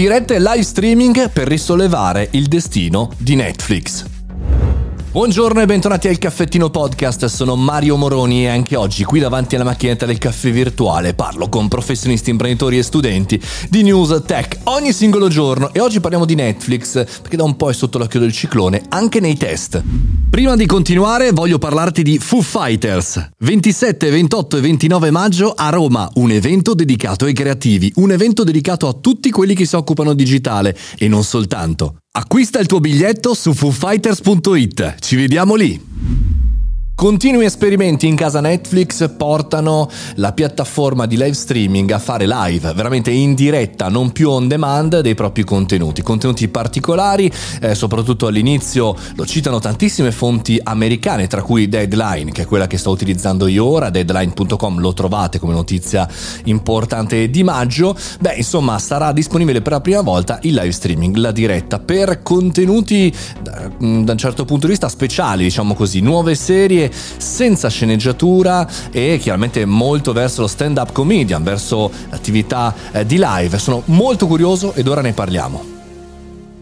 Dirette live streaming per risollevare il destino di Netflix. Buongiorno e bentornati al Caffettino Podcast, sono Mario Moroni e anche oggi qui davanti alla macchinetta del caffè virtuale parlo con professionisti, imprenditori e studenti di news tech ogni singolo giorno e oggi parliamo di Netflix perché da un po' è sotto l'occhio del ciclone anche nei test. Prima di continuare voglio parlarti di Foo Fighters. 27, 28 e 29 maggio a Roma, un evento dedicato ai creativi, un evento dedicato a tutti quelli che si occupano digitale e non soltanto. Acquista il tuo biglietto su foofighters.it. Ci vediamo lì! Continui esperimenti in casa Netflix portano la piattaforma di live streaming a fare live, veramente in diretta, non più on demand, dei propri contenuti. Contenuti particolari, eh, soprattutto all'inizio lo citano tantissime fonti americane, tra cui Deadline, che è quella che sto utilizzando io ora, deadline.com lo trovate come notizia importante di maggio. Beh, insomma, sarà disponibile per la prima volta il live streaming, la diretta, per contenuti da, da un certo punto di vista speciali, diciamo così, nuove serie senza sceneggiatura e chiaramente molto verso lo stand-up comedian, verso l'attività eh, di live. Sono molto curioso ed ora ne parliamo.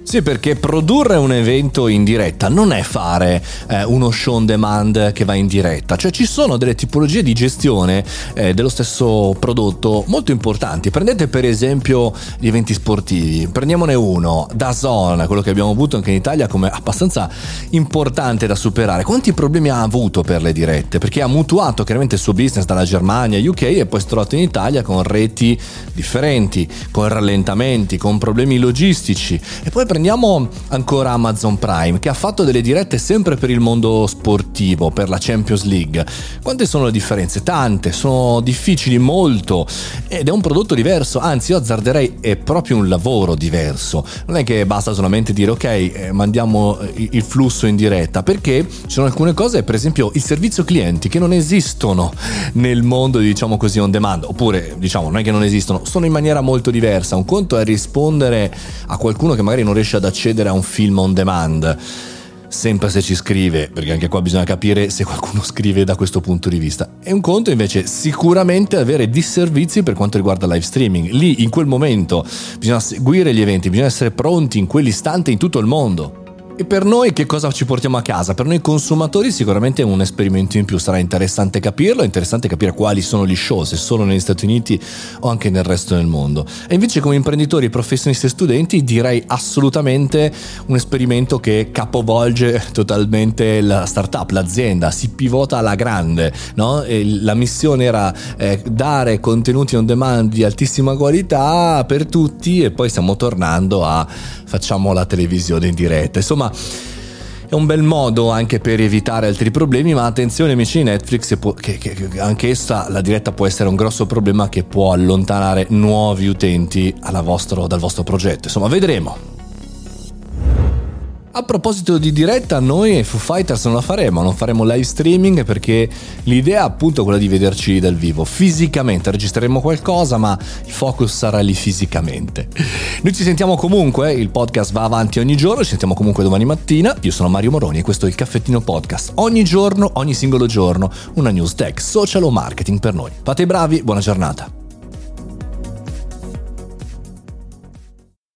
Sì, perché produrre un evento in diretta non è fare eh, uno show on demand che va in diretta, cioè ci sono delle tipologie di gestione eh, dello stesso prodotto molto importanti. Prendete per esempio gli eventi sportivi, prendiamone uno, da Zone, quello che abbiamo avuto anche in Italia come abbastanza importante da superare. Quanti problemi ha avuto per le dirette? Perché ha mutuato chiaramente il suo business dalla Germania, UK e poi si è trovato in Italia con reti differenti, con rallentamenti, con problemi logistici e poi prendiamo ancora Amazon Prime che ha fatto delle dirette sempre per il mondo sportivo, per la Champions League. Quante sono le differenze? Tante, sono difficili molto ed è un prodotto diverso, anzi io azzarderei è proprio un lavoro diverso. Non è che basta solamente dire ok, eh, mandiamo il flusso in diretta, perché ci sono alcune cose, per esempio il servizio clienti che non esistono nel mondo diciamo così on demand, oppure diciamo non è che non esistono, sono in maniera molto diversa. Un conto è rispondere a qualcuno che magari non riesce riesce ad accedere a un film on demand sempre se ci scrive, perché anche qua bisogna capire se qualcuno scrive da questo punto di vista. E un conto invece sicuramente avere disservizi per quanto riguarda live streaming. Lì in quel momento bisogna seguire gli eventi, bisogna essere pronti in quell'istante in tutto il mondo. E per noi che cosa ci portiamo a casa? Per noi consumatori sicuramente è un esperimento in più, sarà interessante capirlo, è interessante capire quali sono gli show, se solo negli Stati Uniti o anche nel resto del mondo. E invece come imprenditori, professionisti e studenti direi assolutamente un esperimento che capovolge totalmente la startup, l'azienda, si pivota alla grande, no? la missione era eh, dare contenuti on demand di altissima qualità per tutti e poi stiamo tornando a facciamo la televisione in diretta. Insomma, è un bel modo anche per evitare altri problemi, ma attenzione amici di Netflix, che, che, che anche essa la diretta può essere un grosso problema che può allontanare nuovi utenti vostro, dal vostro progetto. Insomma, vedremo. A proposito di diretta, noi Foo Fighters non la faremo, non faremo live streaming perché l'idea appunto è quella di vederci dal vivo, fisicamente, registreremo qualcosa ma il focus sarà lì fisicamente. Noi ci sentiamo comunque, il podcast va avanti ogni giorno, ci sentiamo comunque domani mattina, io sono Mario Moroni e questo è il Caffettino Podcast, ogni giorno, ogni singolo giorno, una news tech, social o marketing per noi. Fate i bravi, buona giornata.